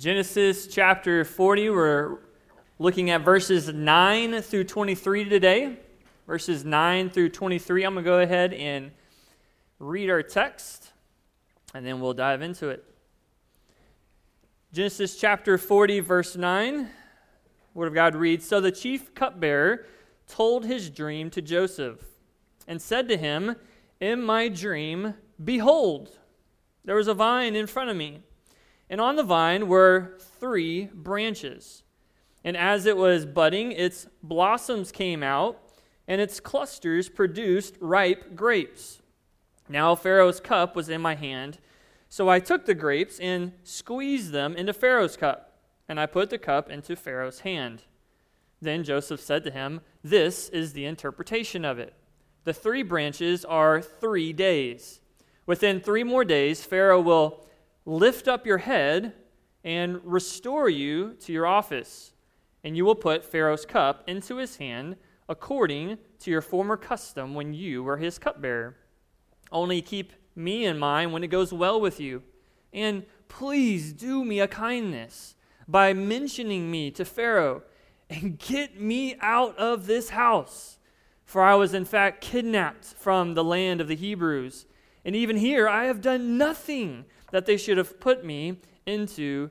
Genesis chapter 40, we're looking at verses 9 through 23 today. Verses 9 through 23. I'm going to go ahead and read our text, and then we'll dive into it. Genesis chapter 40, verse 9. Word of God reads So the chief cupbearer told his dream to Joseph and said to him, In my dream, behold, there was a vine in front of me and on the vine were three branches. And as it was budding, its blossoms came out, and its clusters produced ripe grapes. Now Pharaoh's cup was in my hand. So I took the grapes and squeezed them into Pharaoh's cup, and I put the cup into Pharaoh's hand. Then Joseph said to him, This is the interpretation of it. The three branches are three days. Within three more days, Pharaoh will lift up your head and restore you to your office, and you will put Pharaoh's cup into his hand according to your former custom when you were his cupbearer. Only keep me in mind when it goes well with you. And please do me a kindness by mentioning me to Pharaoh and get me out of this house. For I was in fact kidnapped from the land of the Hebrews. And even here I have done nothing that they should have put me into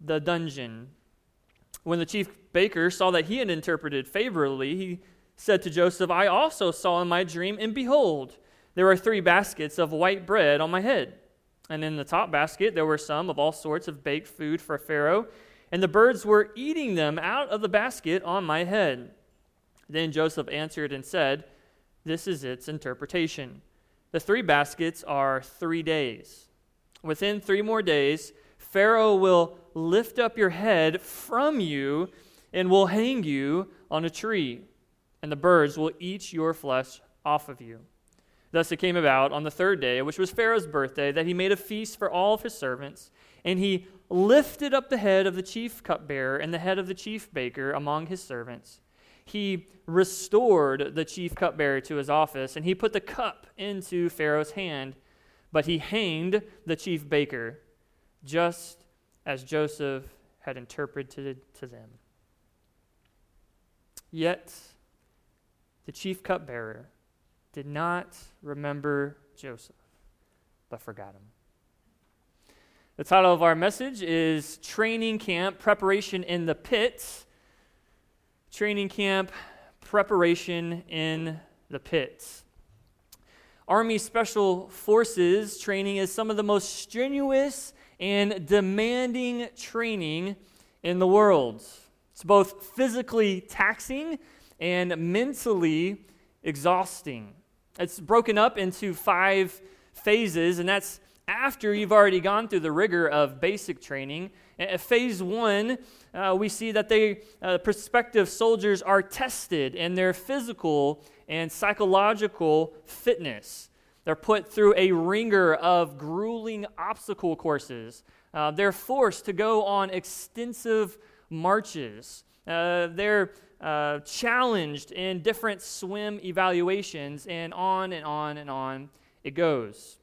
the dungeon. When the chief baker saw that he had interpreted favorably, he said to Joseph, I also saw in my dream, and behold, there were three baskets of white bread on my head. And in the top basket there were some of all sorts of baked food for Pharaoh, and the birds were eating them out of the basket on my head. Then Joseph answered and said, This is its interpretation. The three baskets are three days. Within three more days, Pharaoh will lift up your head from you and will hang you on a tree, and the birds will eat your flesh off of you. Thus it came about on the third day, which was Pharaoh's birthday, that he made a feast for all of his servants, and he lifted up the head of the chief cupbearer and the head of the chief baker among his servants. He restored the chief cupbearer to his office, and he put the cup into Pharaoh's hand but he hanged the chief baker, just as Joseph had interpreted to them. Yet the chief cupbearer did not remember Joseph, but forgot him. The title of our message is Training Camp Preparation in the Pit. Training Camp Preparation in the Pit. Army Special Forces training is some of the most strenuous and demanding training in the world. It's both physically taxing and mentally exhausting. It's broken up into five phases, and that's after you've already gone through the rigor of basic training. At phase one, uh, we see that they, uh, prospective soldiers are tested in their physical and psychological fitness. They're put through a ringer of grueling obstacle courses. Uh, they're forced to go on extensive marches. Uh, they're uh, challenged in different swim evaluations, and on and on and on it goes.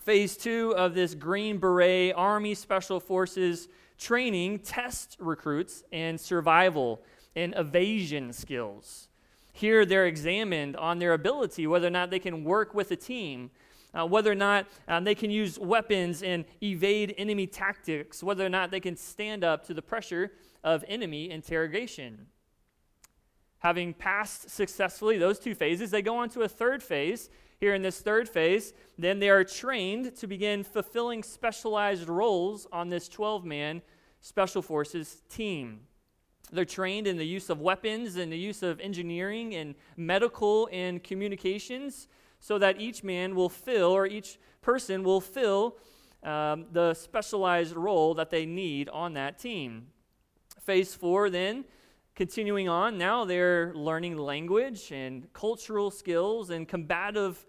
Phase two of this Green Beret Army Special Forces training test recruits in survival and evasion skills. Here they're examined on their ability, whether or not they can work with a team, uh, whether or not um, they can use weapons and evade enemy tactics, whether or not they can stand up to the pressure of enemy interrogation. Having passed successfully those two phases, they go on to a third phase. Here in this third phase, then they are trained to begin fulfilling specialized roles on this 12 man Special Forces team. They're trained in the use of weapons and the use of engineering and medical and communications so that each man will fill, or each person will fill, um, the specialized role that they need on that team. Phase four, then, continuing on, now they're learning language and cultural skills and combative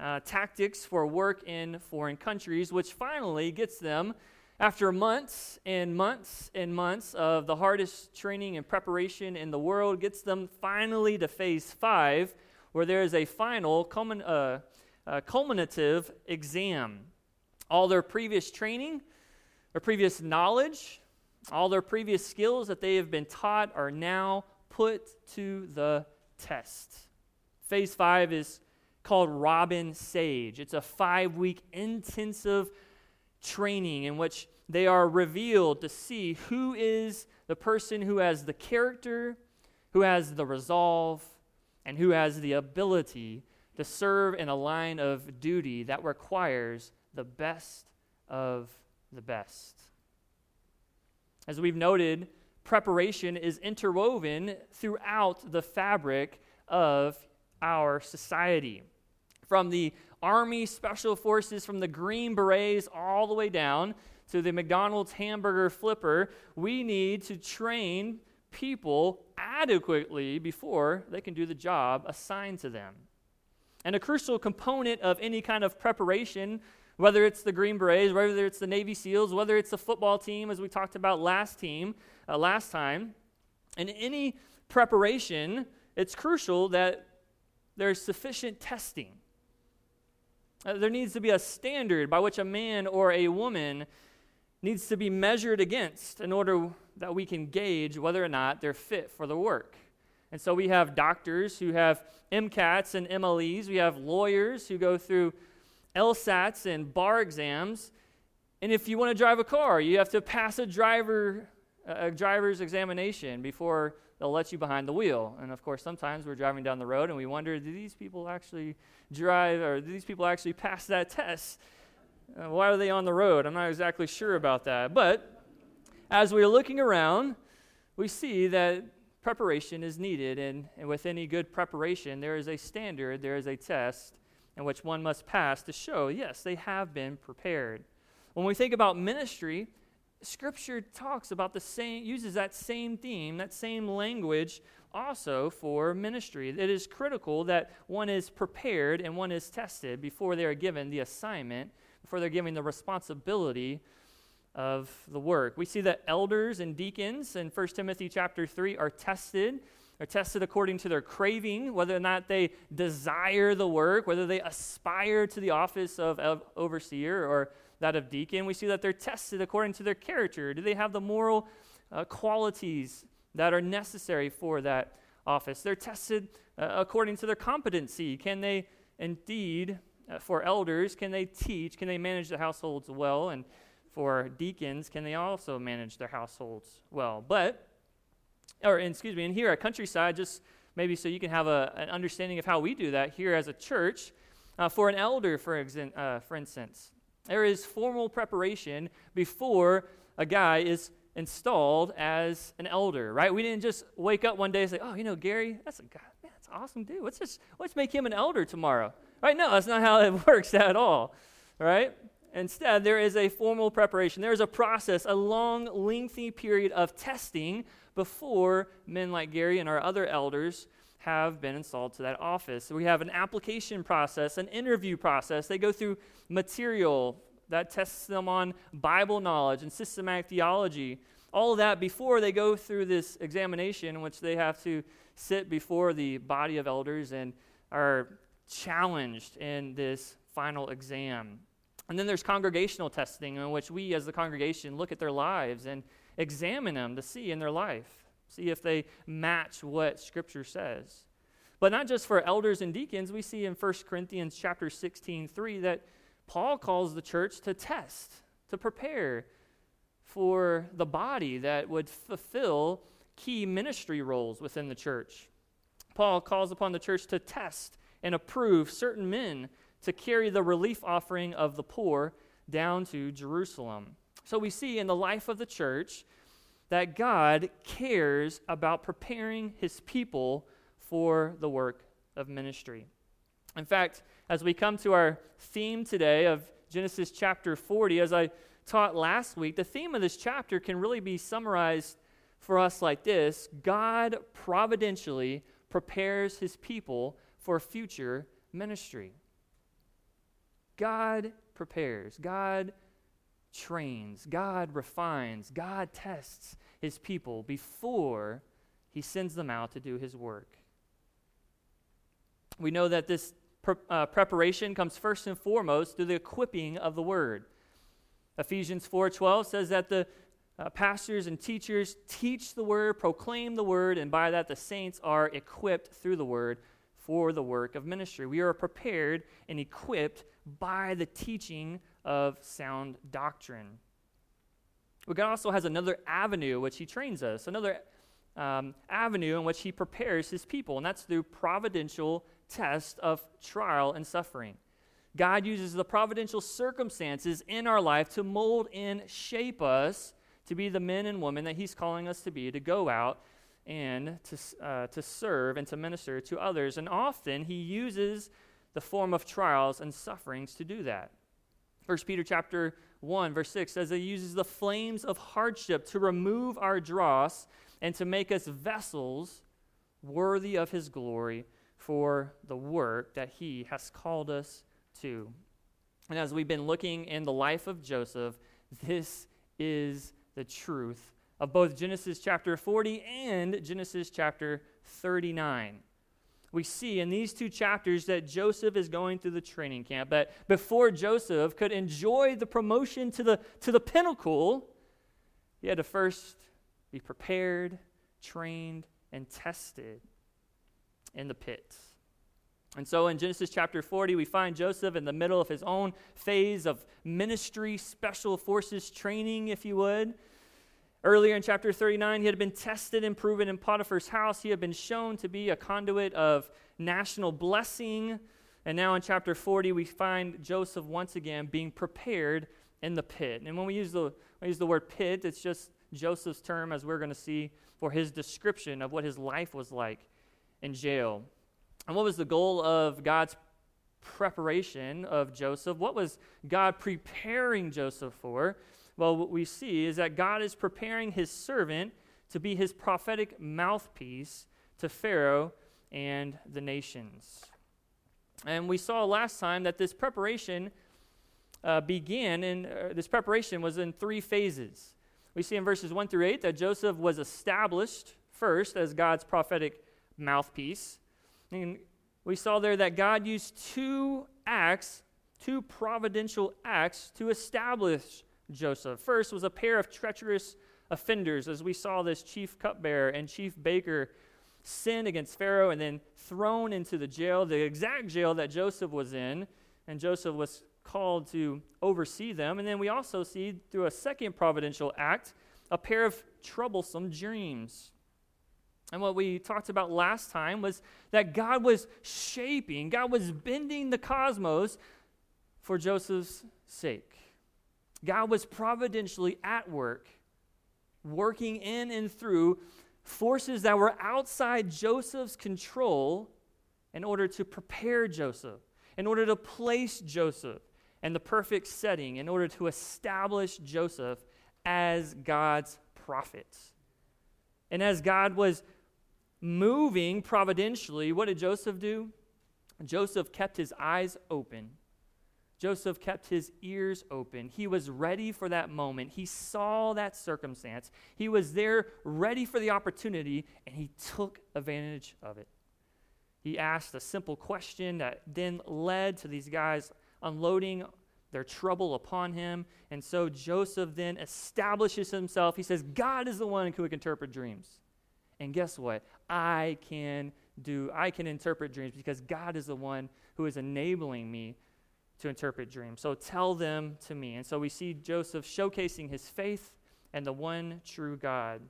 uh, tactics for work in foreign countries, which finally gets them after months and months and months of the hardest training and preparation in the world, gets them finally to phase five, where there is a final culmin- uh, uh, culminative exam. All their previous training, their previous knowledge, All their previous skills that they have been taught are now put to the test. Phase five is called Robin Sage. It's a five week intensive training in which they are revealed to see who is the person who has the character, who has the resolve, and who has the ability to serve in a line of duty that requires the best of the best. As we've noted, preparation is interwoven throughout the fabric of our society. From the Army Special Forces, from the Green Berets, all the way down to the McDonald's hamburger flipper, we need to train people adequately before they can do the job assigned to them. And a crucial component of any kind of preparation, whether it's the Green Berets, whether it's the Navy SEALs, whether it's the football team, as we talked about last team, uh, last time, in any preparation, it's crucial that there's sufficient testing. Uh, there needs to be a standard by which a man or a woman needs to be measured against in order that we can gauge whether or not they're fit for the work. And so we have doctors who have MCATs and MLEs, we have lawyers who go through LSATs and bar exams. And if you want to drive a car, you have to pass a driver a driver's examination before they'll let you behind the wheel. And of course, sometimes we're driving down the road and we wonder, do these people actually drive or do these people actually pass that test? Uh, why are they on the road? I'm not exactly sure about that. But as we're looking around, we see that preparation is needed. And, and with any good preparation, there is a standard, there is a test in which one must pass to show, yes, they have been prepared. When we think about ministry, Scripture talks about the same, uses that same theme, that same language also for ministry. It is critical that one is prepared and one is tested before they are given the assignment, before they're given the responsibility of the work. We see that elders and deacons in 1 Timothy chapter 3 are tested. They're tested according to their craving, whether or not they desire the work, whether they aspire to the office of, of overseer or that of deacon. We see that they're tested according to their character. Do they have the moral uh, qualities that are necessary for that office? They're tested uh, according to their competency. Can they indeed, uh, for elders, can they teach? Can they manage the households well? And for deacons, can they also manage their households well? But, or excuse me, and here at Countryside, just maybe so you can have a, an understanding of how we do that here as a church. Uh, for an elder, for, exa- uh, for instance, there is formal preparation before a guy is installed as an elder, right? We didn't just wake up one day and say, oh, you know, Gary, that's a guy, man, that's awesome dude. Let's just let's make him an elder tomorrow. Right? No, that's not how it works at all. Right? Instead, there is a formal preparation. There is a process, a long, lengthy period of testing before men like Gary and our other elders have been installed to that office. So we have an application process, an interview process. They go through material that tests them on Bible knowledge and systematic theology. All of that before they go through this examination in which they have to sit before the body of elders and are challenged in this final exam. And then there's congregational testing in which we as the congregation look at their lives and examine them to see in their life see if they match what Scripture says. But not just for elders and deacons, we see in 1 Corinthians chapter 16, 3 that Paul calls the church to test, to prepare for the body that would fulfill key ministry roles within the church. Paul calls upon the church to test and approve certain men to carry the relief offering of the poor down to Jerusalem. So we see in the life of the church that God cares about preparing his people for the work of ministry. In fact, as we come to our theme today of Genesis chapter 40, as I taught last week, the theme of this chapter can really be summarized for us like this God providentially prepares his people for future ministry. God prepares, God trains, God refines, God tests his people before he sends them out to do his work. We know that this pre- uh, preparation comes first and foremost through the equipping of the word. Ephesians 4:12 says that the uh, pastors and teachers teach the word, proclaim the word, and by that the saints are equipped through the word for the work of ministry. We are prepared and equipped by the teaching of sound doctrine. But God also has another avenue which He trains us, another um, avenue in which He prepares His people, and that's through providential test of trial and suffering. God uses the providential circumstances in our life to mold and shape us to be the men and women that He's calling us to be, to go out and to, uh, to serve and to minister to others. And often He uses the form of trials and sufferings to do that. 1 Peter chapter 1, verse 6 says it uses the flames of hardship to remove our dross and to make us vessels worthy of his glory for the work that he has called us to. And as we've been looking in the life of Joseph, this is the truth of both Genesis chapter 40 and Genesis chapter 39. We see in these two chapters that Joseph is going through the training camp, that before Joseph could enjoy the promotion to the, to the pinnacle, he had to first be prepared, trained, and tested in the pits. And so in Genesis chapter 40, we find Joseph in the middle of his own phase of ministry, special forces training, if you would. Earlier in chapter 39, he had been tested and proven in Potiphar's house. He had been shown to be a conduit of national blessing. And now in chapter 40, we find Joseph once again being prepared in the pit. And when we use the, when we use the word pit, it's just Joseph's term, as we're going to see, for his description of what his life was like in jail. And what was the goal of God's preparation of Joseph? What was God preparing Joseph for? Well, what we see is that God is preparing his servant to be his prophetic mouthpiece to Pharaoh and the nations. And we saw last time that this preparation uh, began, and uh, this preparation was in three phases. We see in verses 1 through 8 that Joseph was established first as God's prophetic mouthpiece. And we saw there that God used two acts, two providential acts, to establish Joseph. First was a pair of treacherous offenders, as we saw this chief cupbearer and chief baker sin against Pharaoh and then thrown into the jail, the exact jail that Joseph was in, and Joseph was called to oversee them. And then we also see through a second providential act a pair of troublesome dreams. And what we talked about last time was that God was shaping, God was bending the cosmos for Joseph's sake. God was providentially at work, working in and through forces that were outside Joseph's control in order to prepare Joseph, in order to place Joseph in the perfect setting, in order to establish Joseph as God's prophet. And as God was moving providentially, what did Joseph do? Joseph kept his eyes open Joseph kept his ears open. He was ready for that moment. He saw that circumstance. He was there ready for the opportunity, and he took advantage of it. He asked a simple question that then led to these guys unloading their trouble upon him. And so Joseph then establishes himself. He says, God is the one who can interpret dreams. And guess what? I can do, I can interpret dreams because God is the one who is enabling me to interpret dreams. So tell them to me. And so we see Joseph showcasing his faith and the one true God.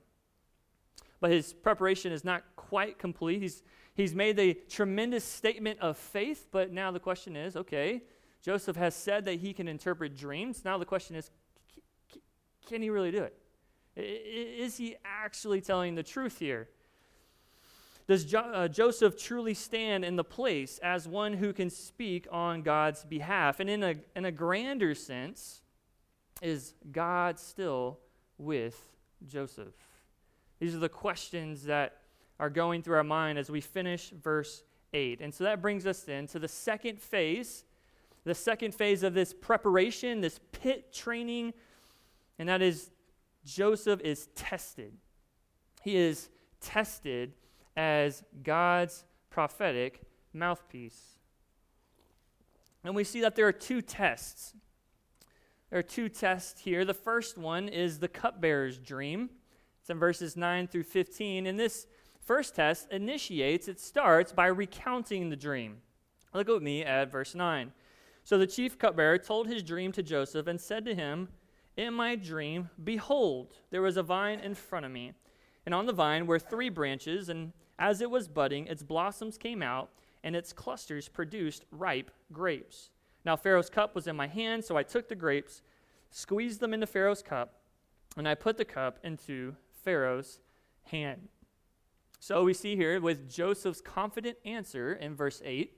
But his preparation is not quite complete. He's, he's made a tremendous statement of faith, but now the question is okay, Joseph has said that he can interpret dreams. Now the question is can he really do it? Is he actually telling the truth here? Does jo- uh, Joseph truly stand in the place as one who can speak on God's behalf? And in a, in a grander sense, is God still with Joseph? These are the questions that are going through our mind as we finish verse 8. And so that brings us then to the second phase, the second phase of this preparation, this pit training, and that is Joseph is tested. He is tested as God's prophetic mouthpiece. And we see that there are two tests. There are two tests here. The first one is the cupbearer's dream. It's in verses 9 through 15. And this first test initiates, it starts by recounting the dream. Look with me at verse 9. So the chief cupbearer told his dream to Joseph and said to him, In my dream, behold, there was a vine in front of me, and on the vine were three branches, and as it was budding, its blossoms came out, and its clusters produced ripe grapes. Now Pharaoh's cup was in my hand, so I took the grapes, squeezed them into Pharaoh's cup, and I put the cup into Pharaoh's hand. So we see here with Joseph's confident answer in verse 8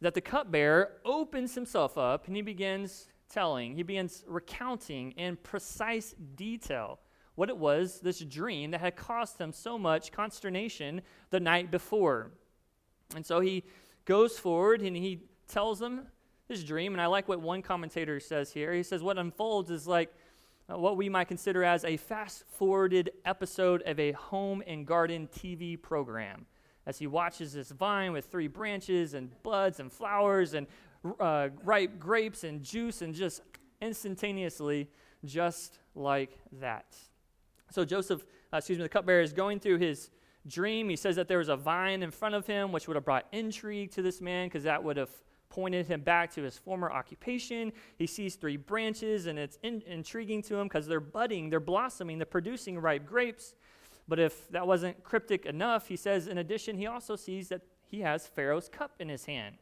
that the cupbearer opens himself up and he begins telling, he begins recounting in precise detail what it was, this dream that had caused him so much consternation the night before. And so he goes forward and he tells them his dream. And I like what one commentator says here. He says, What unfolds is like uh, what we might consider as a fast forwarded episode of a home and garden TV program as he watches this vine with three branches and buds and flowers and uh, ripe grapes and juice, and just instantaneously, just like that. So Joseph, uh, excuse me, the cupbearer is going through his dream. He says that there was a vine in front of him, which would have brought intrigue to this man because that would have pointed him back to his former occupation. He sees three branches, and it's in- intriguing to him because they're budding, they're blossoming, they're producing ripe grapes. But if that wasn't cryptic enough, he says, in addition, he also sees that he has Pharaoh's cup in his hand,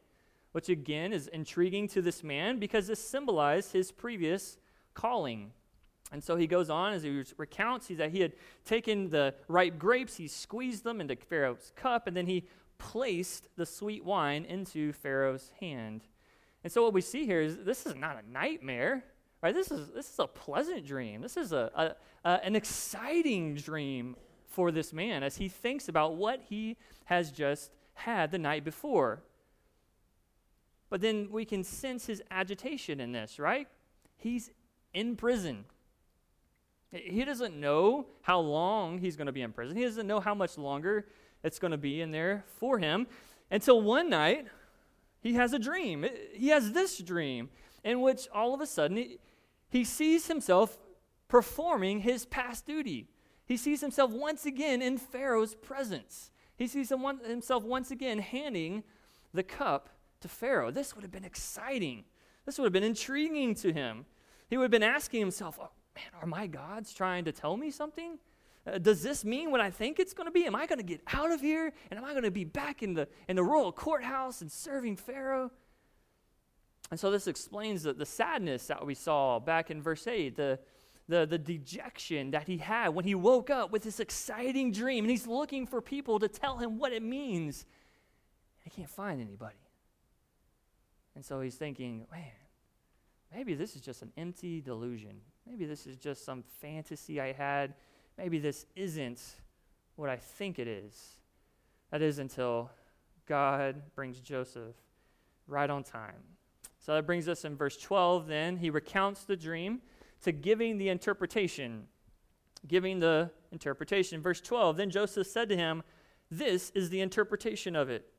which again is intriguing to this man because this symbolized his previous calling. And so he goes on as he recounts that he had taken the ripe grapes, he squeezed them into Pharaoh's cup, and then he placed the sweet wine into Pharaoh's hand. And so what we see here is this is not a nightmare. Right? This is this is a pleasant dream. This is a, a, a an exciting dream for this man as he thinks about what he has just had the night before. But then we can sense his agitation in this, right? He's in prison. He doesn't know how long he's going to be in prison. He doesn't know how much longer it's going to be in there for him until one night he has a dream. He has this dream in which all of a sudden he, he sees himself performing his past duty. He sees himself once again in Pharaoh's presence. He sees himself once again handing the cup to Pharaoh. This would have been exciting. This would have been intriguing to him. He would have been asking himself, oh, man, are my gods trying to tell me something? Uh, does this mean what I think it's going to be? Am I going to get out of here? And am I going to be back in the, in the royal courthouse and serving Pharaoh? And so this explains the, the sadness that we saw back in verse 8, the, the, the dejection that he had when he woke up with this exciting dream and he's looking for people to tell him what it means. He can't find anybody. And so he's thinking, man, maybe this is just an empty delusion. Maybe this is just some fantasy I had. Maybe this isn't what I think it is. That is until God brings Joseph right on time. So that brings us in verse 12 then. He recounts the dream to giving the interpretation. Giving the interpretation. Verse 12 Then Joseph said to him, This is the interpretation of it.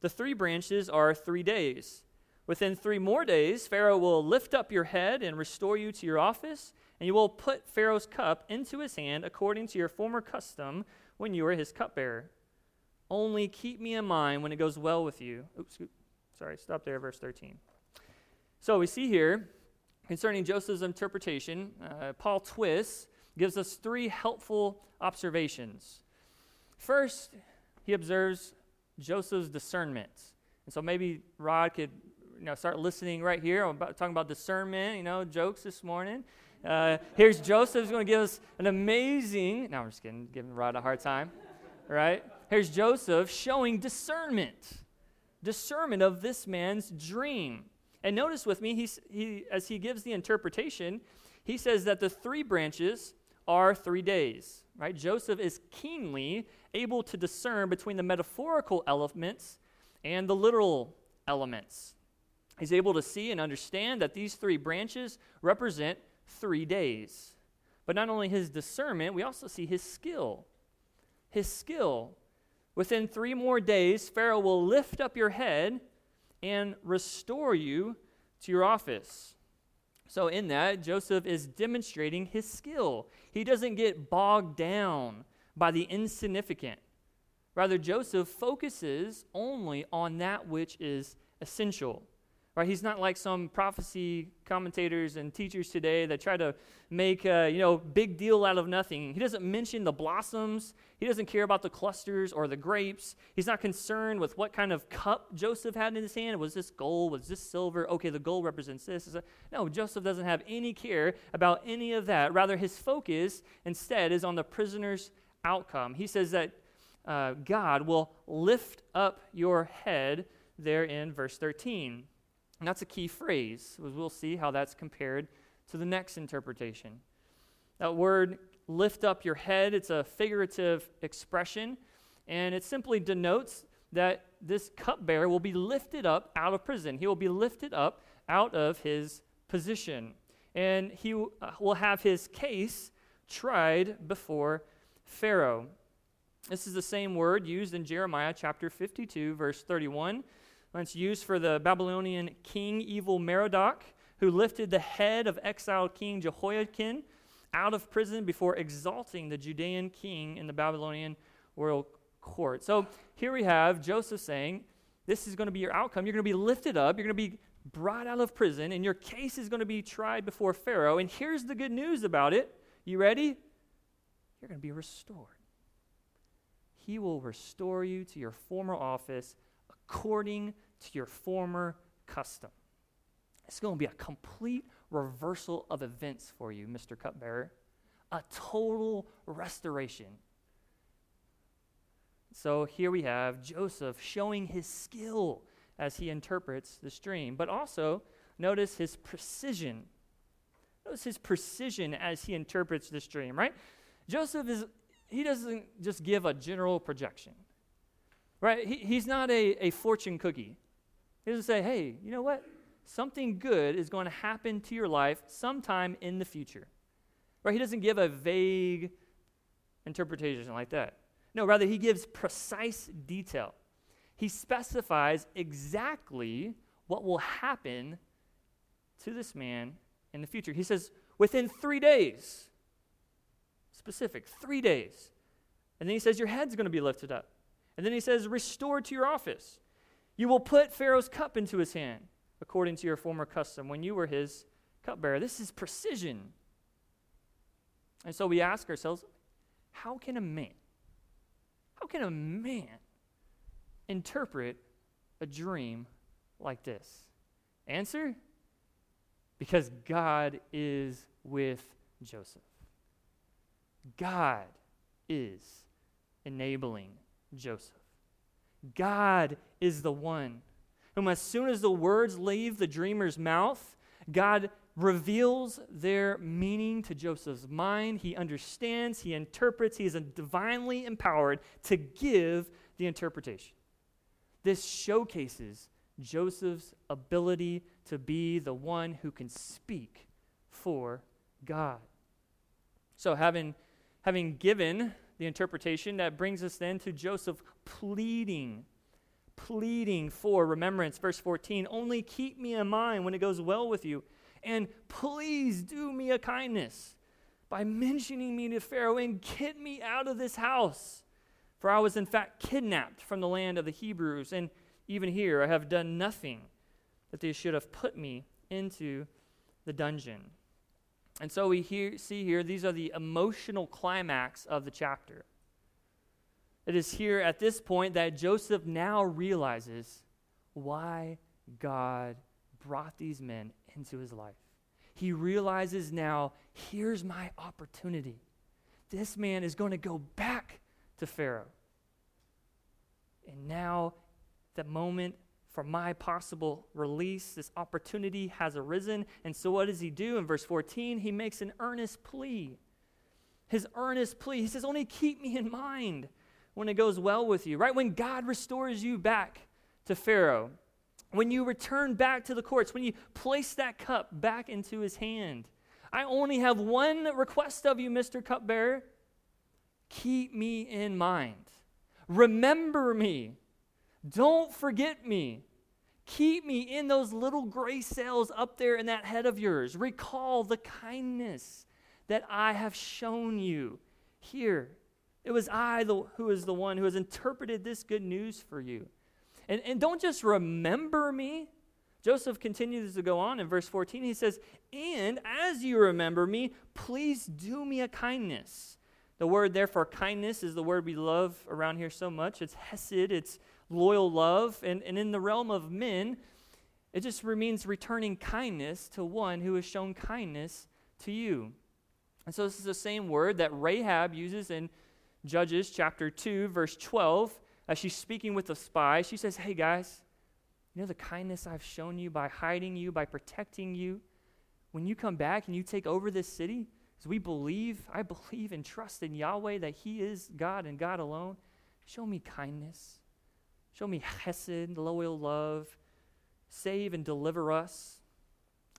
The three branches are three days. Within three more days, Pharaoh will lift up your head and restore you to your office, and you will put Pharaoh's cup into his hand according to your former custom when you were his cupbearer. Only keep me in mind when it goes well with you. Oops, sorry, stop there, verse 13. So we see here Concerning Joseph's interpretation, uh, Paul Twiss gives us three helpful observations. First, he observes Joseph's discernment. And so maybe Rod could you know, start listening right here. I'm about, talking about discernment, you know, jokes this morning. Uh, here's Joseph who's going to give us an amazing, no, I'm just kidding, giving Rod a hard time, right? Here's Joseph showing discernment, discernment of this man's dream. And notice with me, he's, he, as he gives the interpretation, he says that the three branches are three days. Right? Joseph is keenly able to discern between the metaphorical elements and the literal elements. He's able to see and understand that these three branches represent three days. But not only his discernment, we also see his skill. His skill. Within three more days, Pharaoh will lift up your head and restore you to your office. So, in that, Joseph is demonstrating his skill. He doesn't get bogged down by the insignificant. Rather, Joseph focuses only on that which is essential. Right? He's not like some prophecy commentators and teachers today that try to make a you know big deal out of nothing. He doesn't mention the blossoms. He doesn't care about the clusters or the grapes. He's not concerned with what kind of cup Joseph had in his hand. Was this gold? Was this silver? Okay, the gold represents this. No, Joseph doesn't have any care about any of that. Rather, his focus instead is on the prisoner's outcome. He says that uh, God will lift up your head there in verse 13. And that's a key phrase. We'll see how that's compared to the next interpretation. That word, lift up your head, it's a figurative expression, and it simply denotes that this cupbearer will be lifted up out of prison. He will be lifted up out of his position, and he uh, will have his case tried before Pharaoh. This is the same word used in Jeremiah chapter 52, verse 31 it's used for the Babylonian king Evil Merodach, who lifted the head of exiled king Jehoiakim out of prison before exalting the Judean king in the Babylonian royal court. So here we have Joseph saying, This is going to be your outcome. You're going to be lifted up. You're going to be brought out of prison, and your case is going to be tried before Pharaoh. And here's the good news about it. You ready? You're going to be restored. He will restore you to your former office according to your former custom. It's going to be a complete reversal of events for you, Mr. Cupbearer. A total restoration. So here we have Joseph showing his skill as he interprets this dream, but also notice his precision. Notice his precision as he interprets this dream, right? Joseph is, he doesn't just give a general projection. Right? He, he's not a, a fortune cookie. He doesn't say, hey, you know what? Something good is going to happen to your life sometime in the future. Right? He doesn't give a vague interpretation like that. No, rather, he gives precise detail. He specifies exactly what will happen to this man in the future. He says, within three days, specific, three days. And then he says, your head's going to be lifted up. And then he says, Restored to your office. You will put Pharaoh's cup into his hand, according to your former custom when you were his cupbearer. This is precision. And so we ask ourselves, how can a man, how can a man interpret a dream like this? Answer? Because God is with Joseph. God is enabling Joseph. God is the one whom, as soon as the words leave the dreamer's mouth, God reveals their meaning to Joseph's mind. He understands, he interprets, he is divinely empowered to give the interpretation. This showcases Joseph's ability to be the one who can speak for God. So, having, having given the interpretation, that brings us then to Joseph pleading, pleading for remembrance. Verse 14 Only keep me in mind when it goes well with you, and please do me a kindness by mentioning me to Pharaoh and get me out of this house. For I was in fact kidnapped from the land of the Hebrews, and even here I have done nothing that they should have put me into the dungeon. And so we hear, see here, these are the emotional climax of the chapter. It is here at this point that Joseph now realizes why God brought these men into his life. He realizes now, here's my opportunity. This man is going to go back to Pharaoh. And now, the moment for my possible release. This opportunity has arisen. And so, what does he do? In verse 14, he makes an earnest plea. His earnest plea. He says, Only keep me in mind when it goes well with you, right? When God restores you back to Pharaoh, when you return back to the courts, when you place that cup back into his hand. I only have one request of you, Mr. Cupbearer. Keep me in mind. Remember me don't forget me. Keep me in those little gray cells up there in that head of yours. Recall the kindness that I have shown you here. It was I the, who is the one who has interpreted this good news for you. And, and don't just remember me. Joseph continues to go on in verse 14. He says, And as you remember me, please do me a kindness. The word therefore, kindness is the word we love around here so much. It's hesed, it's loyal love. And, and in the realm of men, it just means returning kindness to one who has shown kindness to you. And so this is the same word that Rahab uses in Judges chapter 2, verse 12, as she's speaking with the spy. She says, Hey guys, you know the kindness I've shown you by hiding you, by protecting you? When you come back and you take over this city, as we believe, I believe and trust in Yahweh that He is God and God alone, show me kindness. Show me hesed, loyal love. Save and deliver us.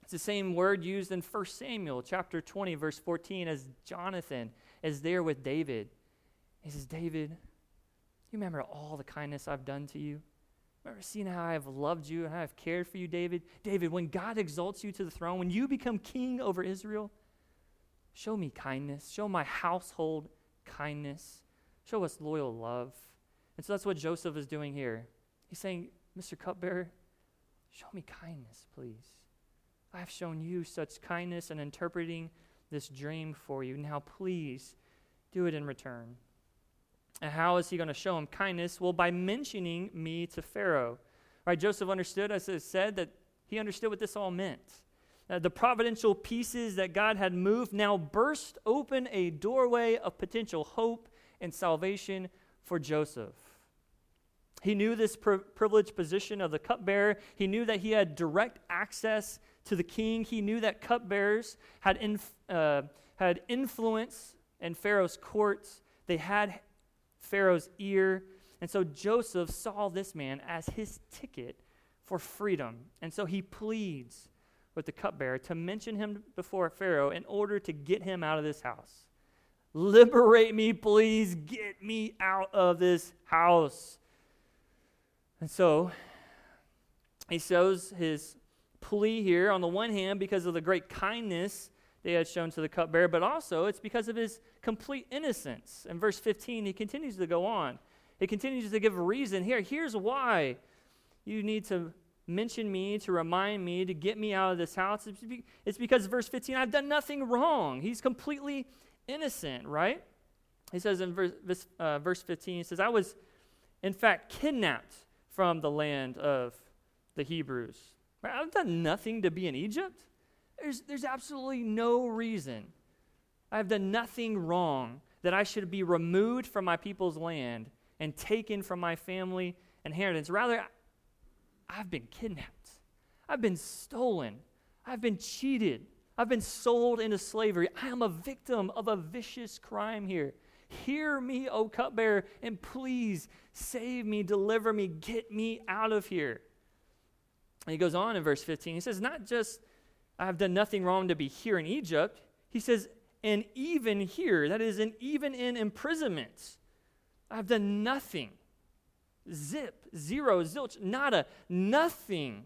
It's the same word used in 1 Samuel chapter 20, verse 14, as Jonathan is there with David. He says, David, you remember all the kindness I've done to you? Remember seeing how I have loved you and how I've cared for you, David? David, when God exalts you to the throne, when you become king over Israel, show me kindness. Show my household kindness. Show us loyal love. And so that's what Joseph is doing here. He's saying, Mr. Cupbearer, show me kindness, please. I have shown you such kindness in interpreting this dream for you. Now, please do it in return. And how is he going to show him kindness? Well, by mentioning me to Pharaoh. Right? Joseph understood, as I said, that he understood what this all meant. Uh, the providential pieces that God had moved now burst open a doorway of potential hope and salvation for Joseph. He knew this pri- privileged position of the cupbearer. He knew that he had direct access to the king. He knew that cupbearers had, inf- uh, had influence in Pharaoh's courts. They had Pharaoh's ear. And so Joseph saw this man as his ticket for freedom. And so he pleads with the cupbearer to mention him before Pharaoh in order to get him out of this house. Liberate me, please. Get me out of this house. And so he shows his plea here on the one hand because of the great kindness they had shown to the cupbearer, but also it's because of his complete innocence. In verse 15, he continues to go on. He continues to give a reason here. Here's why you need to mention me, to remind me, to get me out of this house. It's because, verse 15, I've done nothing wrong. He's completely innocent, right? He says in verse, uh, verse 15, he says, I was, in fact, kidnapped from the land of the Hebrews. I've done nothing to be in Egypt. There's, there's absolutely no reason. I have done nothing wrong that I should be removed from my people's land and taken from my family inheritance. Rather, I've been kidnapped. I've been stolen. I've been cheated. I've been sold into slavery. I am a victim of a vicious crime here. Hear me, O cupbearer, and please save me, deliver me, get me out of here. And he goes on in verse 15. He says, Not just I have done nothing wrong to be here in Egypt. He says, and even here, that is, and even in imprisonment, I've done nothing. Zip, zero, zilch, nada, nothing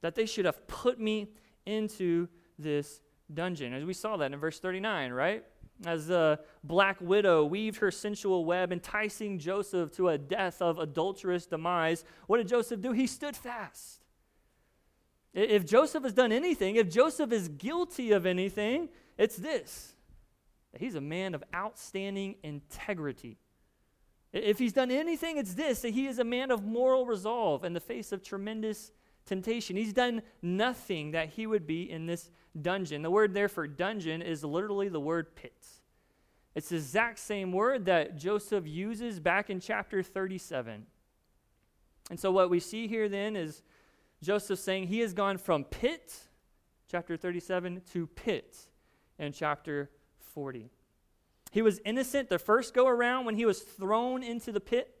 that they should have put me into this dungeon. As we saw that in verse 39, right? As the black widow weaved her sensual web, enticing Joseph to a death of adulterous demise, what did Joseph do? He stood fast. If Joseph has done anything, if Joseph is guilty of anything, it's this that he's a man of outstanding integrity. If he's done anything, it's this that he is a man of moral resolve in the face of tremendous temptation. He's done nothing that he would be in this dungeon. The word there for dungeon is literally the word pit. It's the exact same word that Joseph uses back in chapter 37. And so, what we see here then is Joseph saying he has gone from pit, chapter 37, to pit in chapter 40. He was innocent the first go around when he was thrown into the pit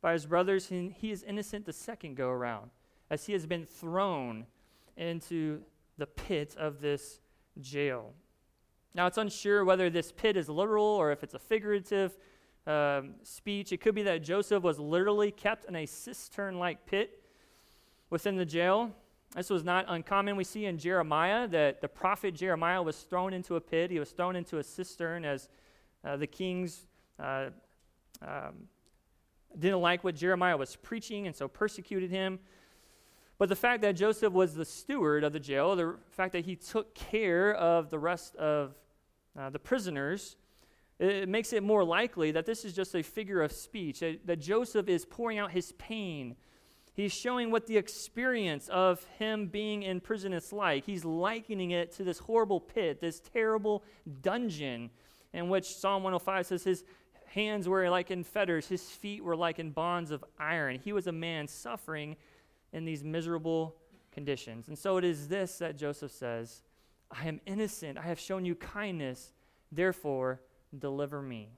by his brothers, and he is innocent the second go around as he has been thrown into the pit of this jail. Now, it's unsure whether this pit is literal or if it's a figurative um, speech. It could be that Joseph was literally kept in a cistern like pit within the jail. This was not uncommon. We see in Jeremiah that the prophet Jeremiah was thrown into a pit, he was thrown into a cistern as uh, the kings uh, um, didn't like what Jeremiah was preaching and so persecuted him. But the fact that Joseph was the steward of the jail, the fact that he took care of the rest of uh, the prisoners, it makes it more likely that this is just a figure of speech, that, that Joseph is pouring out his pain. He's showing what the experience of him being in prison is like. He's likening it to this horrible pit, this terrible dungeon in which Psalm 105 says his hands were like in fetters, his feet were like in bonds of iron. He was a man suffering in these miserable conditions. And so it is this that Joseph says I am innocent. I have shown you kindness. Therefore, deliver me.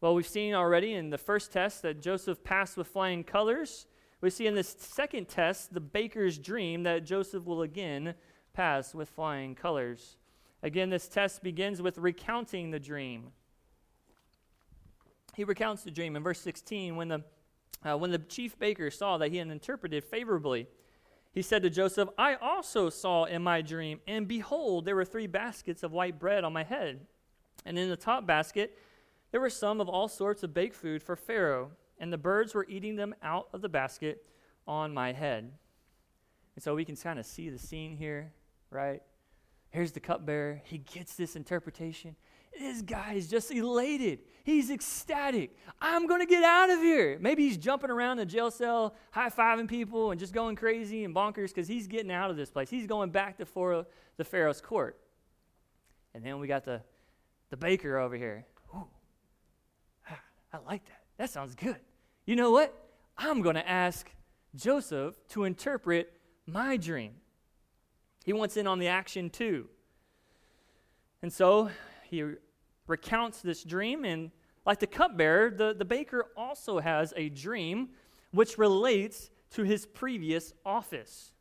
Well, we've seen already in the first test that Joseph passed with flying colors. We see in this second test, the baker's dream, that Joseph will again pass with flying colors. Again, this test begins with recounting the dream. He recounts the dream in verse 16 when the, uh, when the chief baker saw that he had interpreted favorably. He said to Joseph, I also saw in my dream, and behold, there were three baskets of white bread on my head. And in the top basket, there were some of all sorts of baked food for Pharaoh, and the birds were eating them out of the basket on my head. And so we can kind of see the scene here, right? Here's the cupbearer. He gets this interpretation. This guy is just elated. He's ecstatic. I'm going to get out of here. Maybe he's jumping around the jail cell, high fiving people, and just going crazy and bonkers because he's getting out of this place. He's going back to for the Pharaoh's court. And then we got the the baker over here. Ooh, ah, I like that. That sounds good. You know what? I'm going to ask Joseph to interpret my dream. He wants in on the action too. And so he recounts this dream, and like the cupbearer, the, the baker also has a dream which relates to his previous office.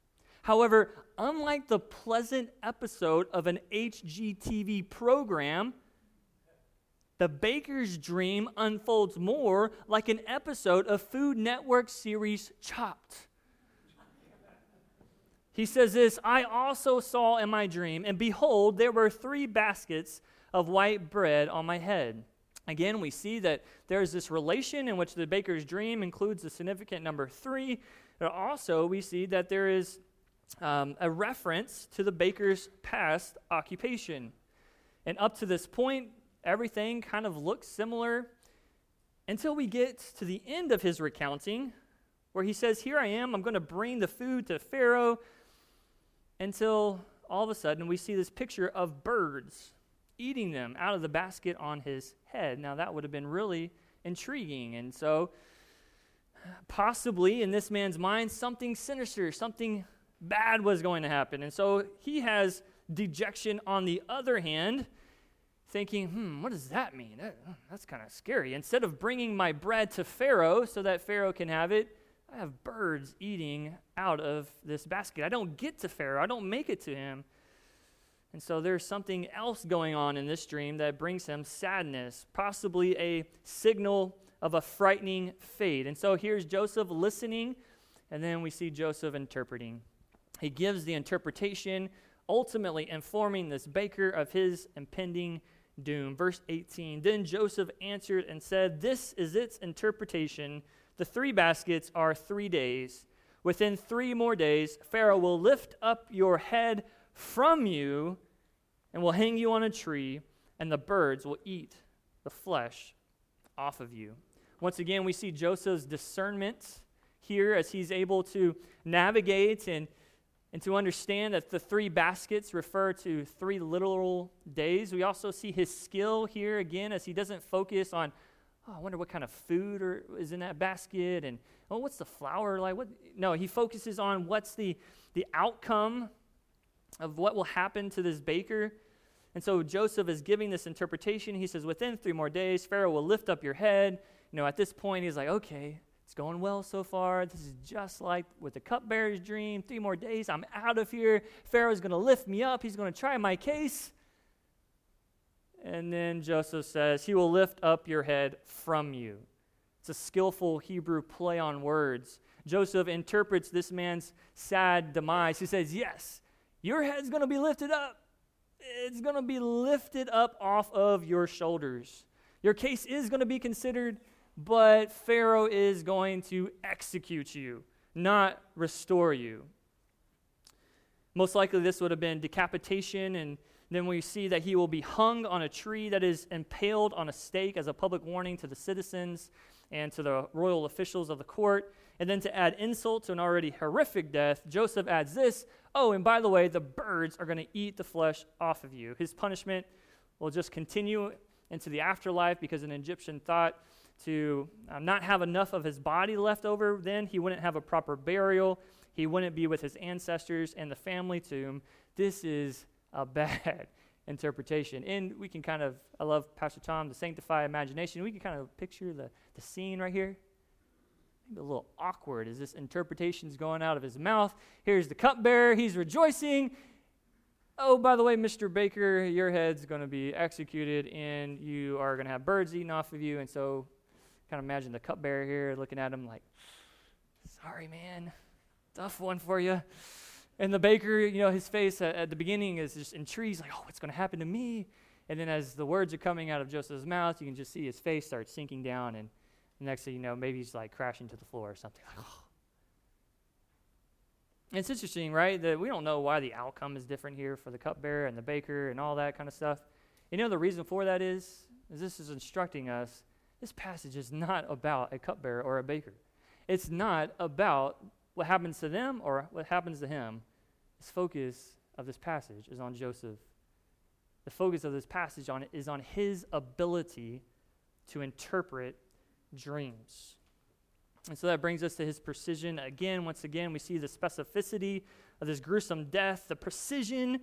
However, unlike the pleasant episode of an HGTV program, the baker's dream unfolds more like an episode of Food Network series Chopped. He says this I also saw in my dream, and behold, there were three baskets of white bread on my head. Again, we see that there's this relation in which the baker's dream includes the significant number three. But also, we see that there is um, a reference to the baker's past occupation. And up to this point, everything kind of looks similar until we get to the end of his recounting, where he says, Here I am, I'm going to bring the food to Pharaoh, until all of a sudden we see this picture of birds eating them out of the basket on his head. Now, that would have been really intriguing. And so, possibly in this man's mind, something sinister, something bad was going to happen. And so, he has dejection on the other hand thinking, hmm, what does that mean? That, that's kind of scary. Instead of bringing my bread to Pharaoh so that Pharaoh can have it, I have birds eating out of this basket. I don't get to Pharaoh, I don't make it to him. And so there's something else going on in this dream that brings him sadness, possibly a signal of a frightening fate. And so here's Joseph listening, and then we see Joseph interpreting. He gives the interpretation, ultimately informing this baker of his impending doom. Verse 18 Then Joseph answered and said, This is its interpretation. The three baskets are three days. Within three more days, Pharaoh will lift up your head from you and will hang you on a tree, and the birds will eat the flesh off of you. Once again, we see Joseph's discernment here as he's able to navigate and and to understand that the three baskets refer to three literal days. We also see his skill here again as he doesn't focus on, oh, I wonder what kind of food or, is in that basket and, oh, what's the flour like? What? No, he focuses on what's the, the outcome of what will happen to this baker. And so Joseph is giving this interpretation. He says, within three more days, Pharaoh will lift up your head. You know, at this point, he's like, okay, it's going well so far. This is just like with the cupbearer's dream. Three more days, I'm out of here. Pharaoh's going to lift me up. He's going to try my case. And then Joseph says, He will lift up your head from you. It's a skillful Hebrew play on words. Joseph interprets this man's sad demise. He says, Yes, your head's going to be lifted up. It's going to be lifted up off of your shoulders. Your case is going to be considered, but Pharaoh is going to execute you, not restore you. Most likely, this would have been decapitation, and then we see that he will be hung on a tree that is impaled on a stake as a public warning to the citizens and to the royal officials of the court. And then to add insult to an already horrific death, Joseph adds this oh, and by the way, the birds are going to eat the flesh off of you. His punishment will just continue into the afterlife because an Egyptian thought to um, not have enough of his body left over, then he wouldn't have a proper burial. He wouldn't be with his ancestors and the family tomb. This is a bad interpretation. And we can kind of, I love Pastor Tom, the sanctify imagination. We can kind of picture the, the scene right here. Maybe a little awkward as this interpretation is going out of his mouth. Here's the cupbearer, he's rejoicing. Oh, by the way, Mr. Baker, your head's going to be executed and you are going to have birds eaten off of you. And so, kind of imagine the cupbearer here looking at him like, sorry, man, tough one for you. And the baker, you know, his face at, at the beginning is just intrigued, like, oh, what's going to happen to me? And then as the words are coming out of Joseph's mouth, you can just see his face start sinking down. And next thing you know, maybe he's like crashing to the floor or something. Like, oh. It's interesting, right? That we don't know why the outcome is different here for the cupbearer and the baker and all that kind of stuff. You know the reason for that is, is this is instructing us this passage is not about a cupbearer or a baker. It's not about what happens to them or what happens to him. This focus of this passage is on Joseph. The focus of this passage on is on his ability to interpret dreams. And so that brings us to his precision. Again, once again, we see the specificity of this gruesome death, the precision,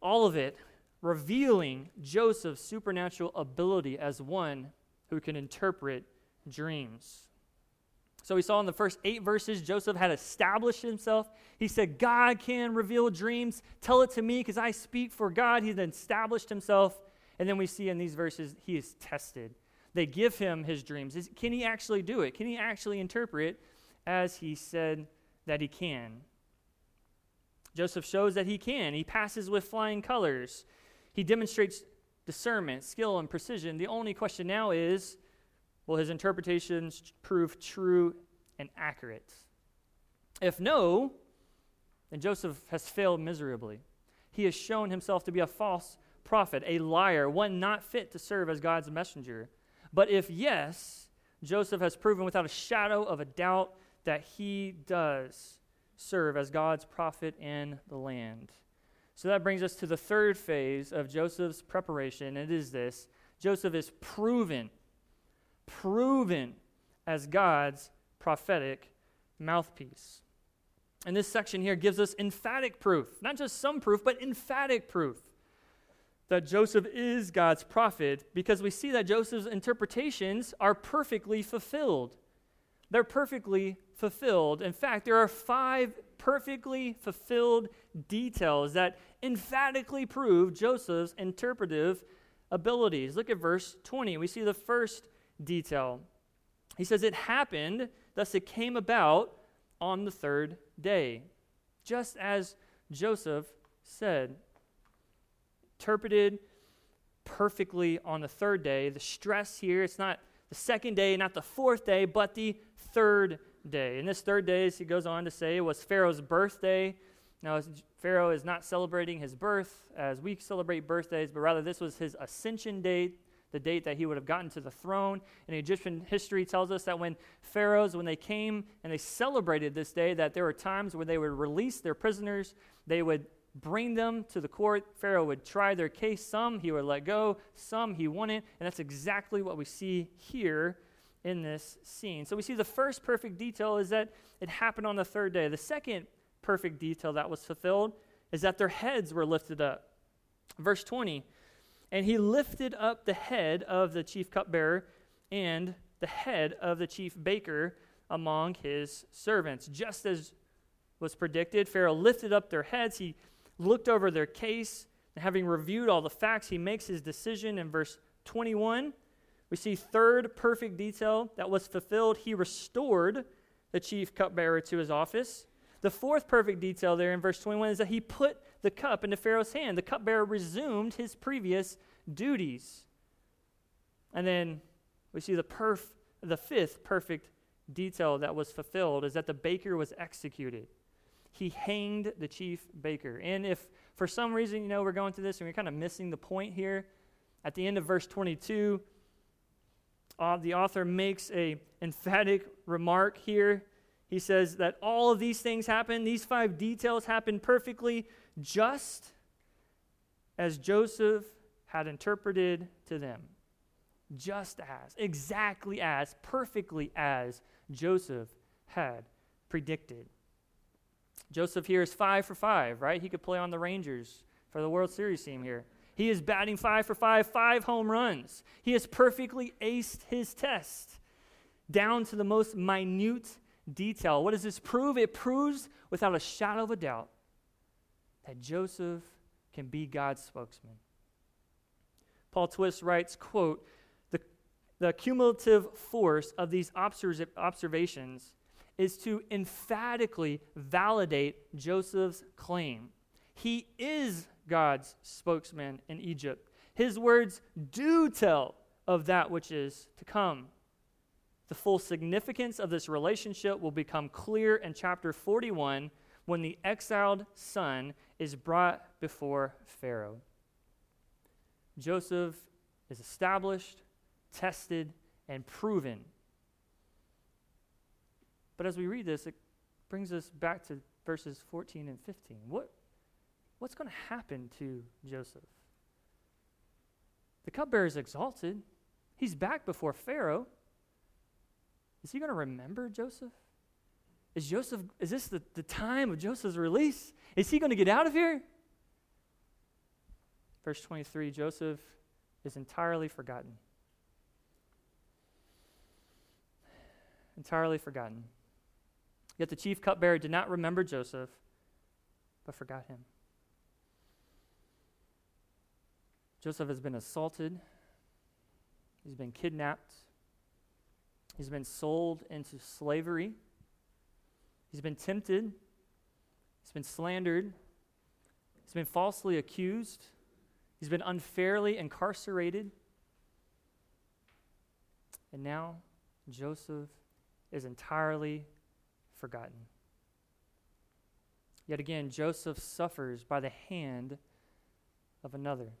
all of it revealing Joseph's supernatural ability as one who can interpret dreams. So we saw in the first eight verses, Joseph had established himself. He said, God can reveal dreams. Tell it to me because I speak for God. He then established himself. And then we see in these verses, he is tested. They give him his dreams. Is, can he actually do it? Can he actually interpret as he said that he can? Joseph shows that he can. He passes with flying colors. He demonstrates discernment, skill, and precision. The only question now is will his interpretations prove true and accurate? If no, then Joseph has failed miserably. He has shown himself to be a false prophet, a liar, one not fit to serve as God's messenger. But if yes, Joseph has proven without a shadow of a doubt that he does serve as God's prophet in the land. So that brings us to the third phase of Joseph's preparation. And it is this Joseph is proven proven as God's prophetic mouthpiece. And this section here gives us emphatic proof, not just some proof, but emphatic proof that Joseph is God's prophet because we see that Joseph's interpretations are perfectly fulfilled. They're perfectly fulfilled. In fact, there are five perfectly fulfilled details that emphatically prove Joseph's interpretive abilities. Look at verse 20. We see the first detail. He says, It happened, thus it came about on the third day, just as Joseph said. Interpreted perfectly on the third day. The stress here, it's not the second day, not the fourth day, but the third day. And this third day, as he goes on to say, was Pharaoh's birthday. Now, Pharaoh is not celebrating his birth as we celebrate birthdays, but rather this was his ascension date the date that he would have gotten to the throne. And Egyptian history tells us that when pharaohs, when they came and they celebrated this day, that there were times where they would release their prisoners, they would bring them to the court. Pharaoh would try their case. Some he would let go, some he wouldn't. And that's exactly what we see here in this scene. So we see the first perfect detail is that it happened on the third day. The second perfect detail that was fulfilled is that their heads were lifted up. Verse 20 and he lifted up the head of the chief cupbearer and the head of the chief baker among his servants. Just as was predicted, Pharaoh lifted up their heads. He looked over their case, and having reviewed all the facts, he makes his decision in verse 21. We see third perfect detail that was fulfilled. He restored the chief cupbearer to his office. The fourth perfect detail there in verse 21 is that he put the cup into Pharaoh's hand. The cupbearer resumed his previous duties. And then we see the perf- the fifth perfect detail that was fulfilled is that the baker was executed. He hanged the chief baker. And if for some reason, you know, we're going through this and we're kind of missing the point here, at the end of verse 22, uh, the author makes a emphatic remark here. He says that all of these things happen, these five details happen perfectly, just as Joseph had interpreted to them. Just as, exactly as, perfectly as Joseph had predicted. Joseph here is five for five, right? He could play on the Rangers for the World Series team here. He is batting five for five, five home runs. He has perfectly aced his test down to the most minute detail. What does this prove? It proves without a shadow of a doubt that Joseph can be God's spokesman. Paul Twist writes, quote, the, the cumulative force of these observations is to emphatically validate Joseph's claim. He is God's spokesman in Egypt. His words do tell of that which is to come. The full significance of this relationship will become clear in chapter 41 when the exiled son is brought before Pharaoh. Joseph is established, tested, and proven. But as we read this, it brings us back to verses 14 and 15. What, what's going to happen to Joseph? The cupbearer is exalted. He's back before Pharaoh. Is he going to remember Joseph? Is Joseph, is this the, the time of Joseph's release? Is he going to get out of here? Verse 23 Joseph is entirely forgotten. Entirely forgotten. Yet the chief cupbearer did not remember Joseph, but forgot him. Joseph has been assaulted, he's been kidnapped, he's been sold into slavery, he's been tempted, he's been slandered, he's been falsely accused, he's been unfairly incarcerated. And now Joseph is entirely forgotten. Yet again, Joseph suffers by the hand of another.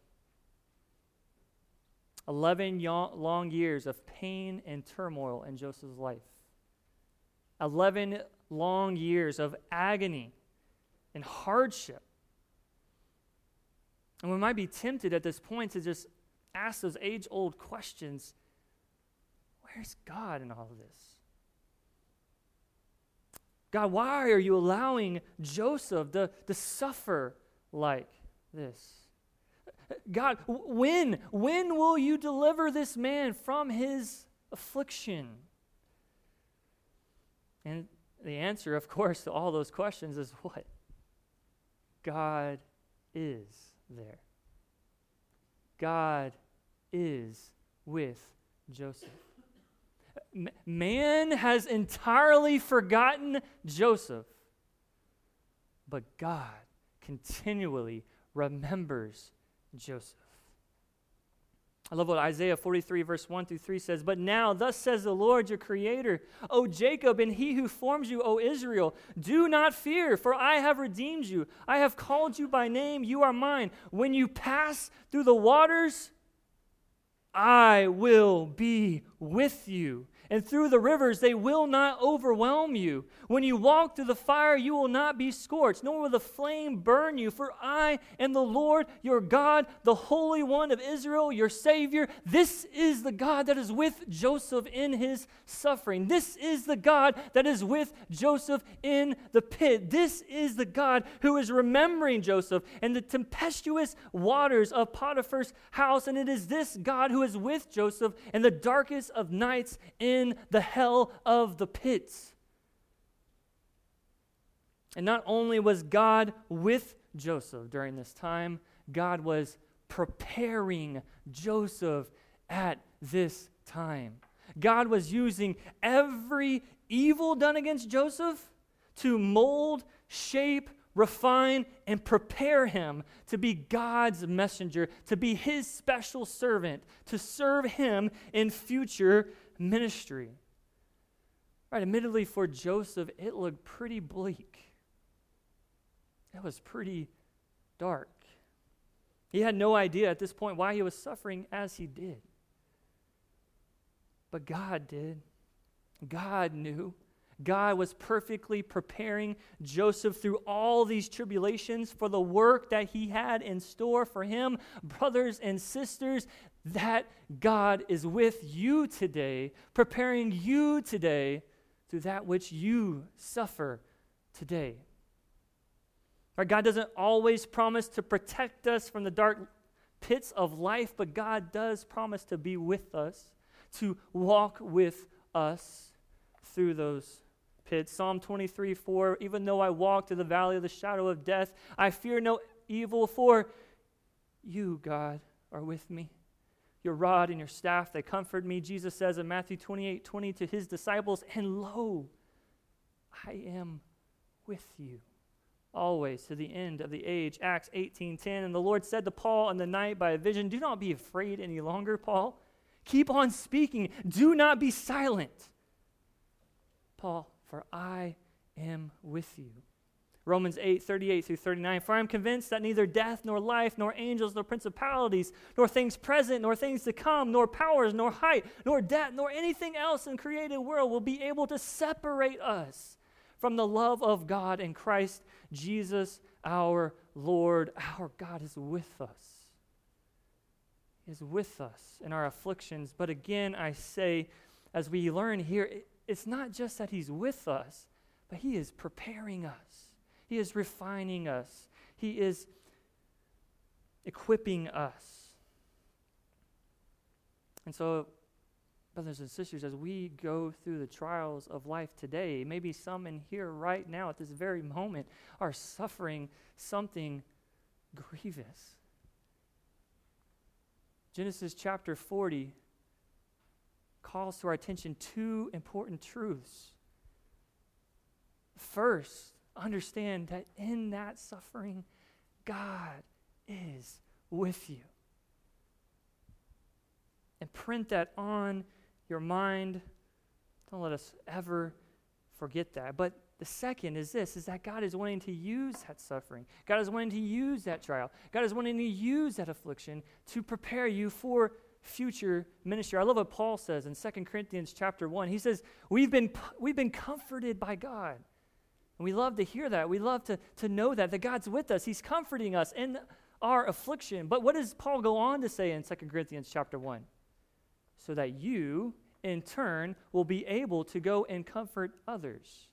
Eleven long years of pain and turmoil in Joseph's life. Eleven long years of agony and hardship. And we might be tempted at this point to just ask those age old questions Where's God in all of this? God, why are you allowing Joseph to, to suffer like this? God, when, when will you deliver this man from his affliction? And the answer, of course, to all those questions is what? God is there. God is with Joseph man has entirely forgotten Joseph, but God continually remembers Joseph. I love what Isaiah 43, verse 1 through 3 says. But now, thus says the Lord your Creator, O Jacob, and he who forms you, O Israel, do not fear, for I have redeemed you. I have called you by name, you are mine. When you pass through the waters, I will be with you and through the rivers they will not overwhelm you. When you walk through the fire, you will not be scorched, nor will the flame burn you. For I am the Lord your God, the Holy One of Israel, your Savior. This is the God that is with Joseph in his suffering. This is the God that is with Joseph in the pit. This is the God who is remembering Joseph and the tempestuous waters of Potiphar's house. And it is this God who is with Joseph in the darkest of nights in in the hell of the pits. And not only was God with Joseph during this time, God was preparing Joseph at this time. God was using every evil done against Joseph to mold, shape, refine, and prepare him to be God's messenger, to be his special servant, to serve him in future ministry. Right, admittedly, for Joseph, it looked pretty bleak. It was pretty dark. He had no idea at this point why he was suffering as he did. But God did. God knew. God was perfectly preparing Joseph through all these tribulations for the work that he had in store for him. Brothers and sisters, that God is with you today, preparing you today through that which you suffer today. God doesn't always promise to protect us from the dark pits of life, but God does promise to be with us, to walk with us through those pits. Psalm 23 4 Even though I walk through the valley of the shadow of death, I fear no evil, for you, God, are with me. Your rod and your staff, they comfort me. Jesus says in Matthew 28 20 to his disciples, And lo, I am with you always to the end of the age. Acts 18:10 and the Lord said to Paul in the night by a vision, "Do not be afraid any longer, Paul. Keep on speaking. Do not be silent." Paul, for I am with you. Romans 8, 38 through 39. For I am convinced that neither death, nor life, nor angels, nor principalities, nor things present, nor things to come, nor powers, nor height, nor depth, nor anything else in created world will be able to separate us from the love of God in Christ Jesus our Lord. Our God is with us. He is with us in our afflictions. But again, I say, as we learn here, it's not just that He's with us, but He is preparing us, He is refining us, He is equipping us. And so, brothers and sisters, as we go through the trials of life today, maybe some in here right now at this very moment are suffering something grievous. Genesis chapter 40 calls to our attention two important truths. First, understand that in that suffering, God is with you. And print that on your mind. Don't let us ever forget that. But the second is this is that God is wanting to use that suffering. God is wanting to use that trial. God is wanting to use that affliction to prepare you for future ministry. I love what Paul says in 2 Corinthians chapter 1. He says, We've been, we've been comforted by God. And we love to hear that. We love to, to know that, that God's with us. He's comforting us in our affliction. But what does Paul go on to say in 2 Corinthians chapter 1? So that you, in turn, will be able to go and comfort others.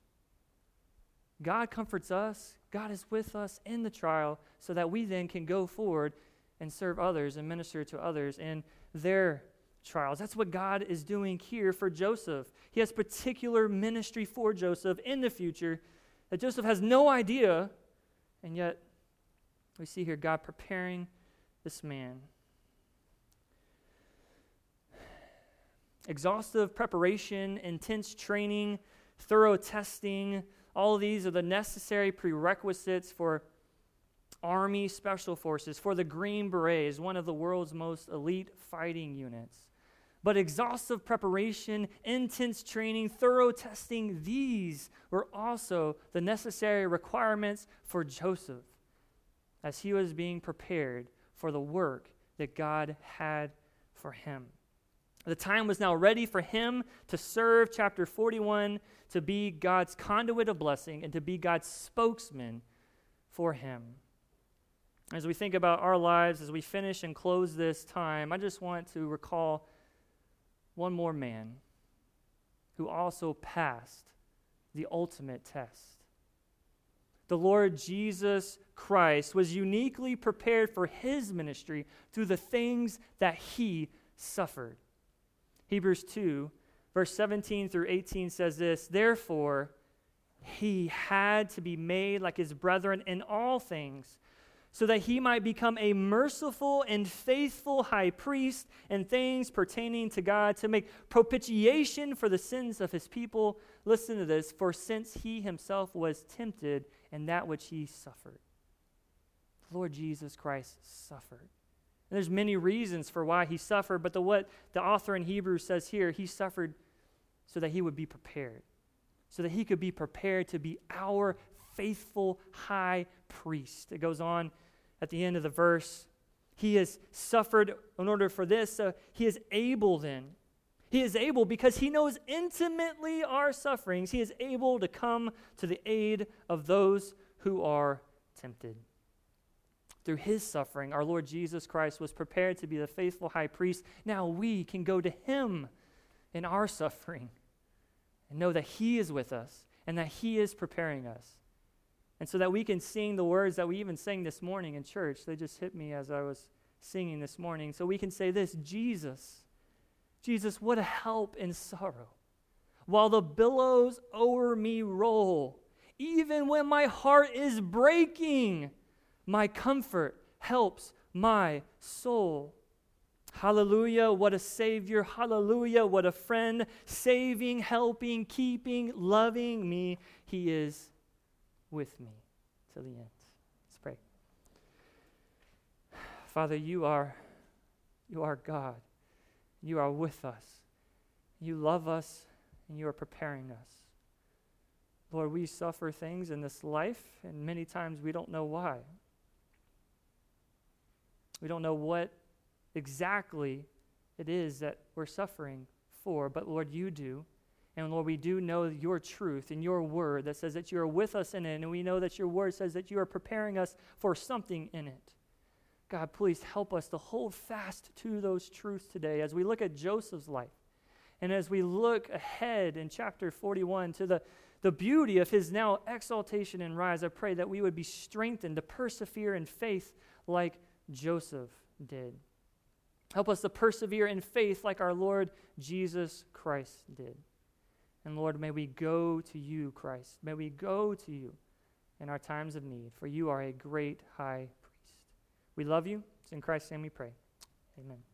God comforts us. God is with us in the trial so that we then can go forward and serve others and minister to others in their trials. That's what God is doing here for Joseph. He has particular ministry for Joseph in the future that Joseph has no idea, and yet we see here God preparing this man. Exhaustive preparation, intense training, thorough testing, all of these are the necessary prerequisites for Army Special Forces, for the Green Berets, one of the world's most elite fighting units. But exhaustive preparation, intense training, thorough testing, these were also the necessary requirements for Joseph as he was being prepared for the work that God had for him. The time was now ready for him to serve, chapter 41, to be God's conduit of blessing and to be God's spokesman for him. As we think about our lives, as we finish and close this time, I just want to recall one more man who also passed the ultimate test. The Lord Jesus Christ was uniquely prepared for his ministry through the things that he suffered. Hebrews 2, verse 17 through 18 says this Therefore, he had to be made like his brethren in all things so that he might become a merciful and faithful high priest in things pertaining to God to make propitiation for the sins of his people. Listen to this for since he himself was tempted in that which he suffered. The Lord Jesus Christ suffered. And there's many reasons for why he suffered, but the what the author in Hebrews says here, he suffered so that he would be prepared. So that he could be prepared to be our faithful high priest. It goes on at the end of the verse. He has suffered in order for this. So he is able then. He is able because he knows intimately our sufferings. He is able to come to the aid of those who are tempted. Through his suffering, our Lord Jesus Christ was prepared to be the faithful high priest. Now we can go to him in our suffering and know that he is with us and that he is preparing us. And so that we can sing the words that we even sang this morning in church. They just hit me as I was singing this morning. So we can say this Jesus, Jesus, what a help in sorrow. While the billows o'er me roll, even when my heart is breaking, my comfort helps my soul. Hallelujah, what a Savior. Hallelujah, what a friend. Saving, helping, keeping, loving me. He is with me to the end. Let's pray. Father, you are you are God. You are with us. You love us and you are preparing us. Lord, we suffer things in this life and many times we don't know why. We don't know what exactly it is that we're suffering for, but Lord, you do. And Lord, we do know your truth and your word that says that you are with us in it, and we know that your word says that you are preparing us for something in it. God, please help us to hold fast to those truths today as we look at Joseph's life and as we look ahead in chapter 41 to the, the beauty of his now exaltation and rise. I pray that we would be strengthened to persevere in faith like Joseph did. Help us to persevere in faith like our Lord Jesus Christ did. And Lord, may we go to you, Christ. May we go to you in our times of need, for you are a great high priest. We love you. It's in Christ's name we pray. Amen.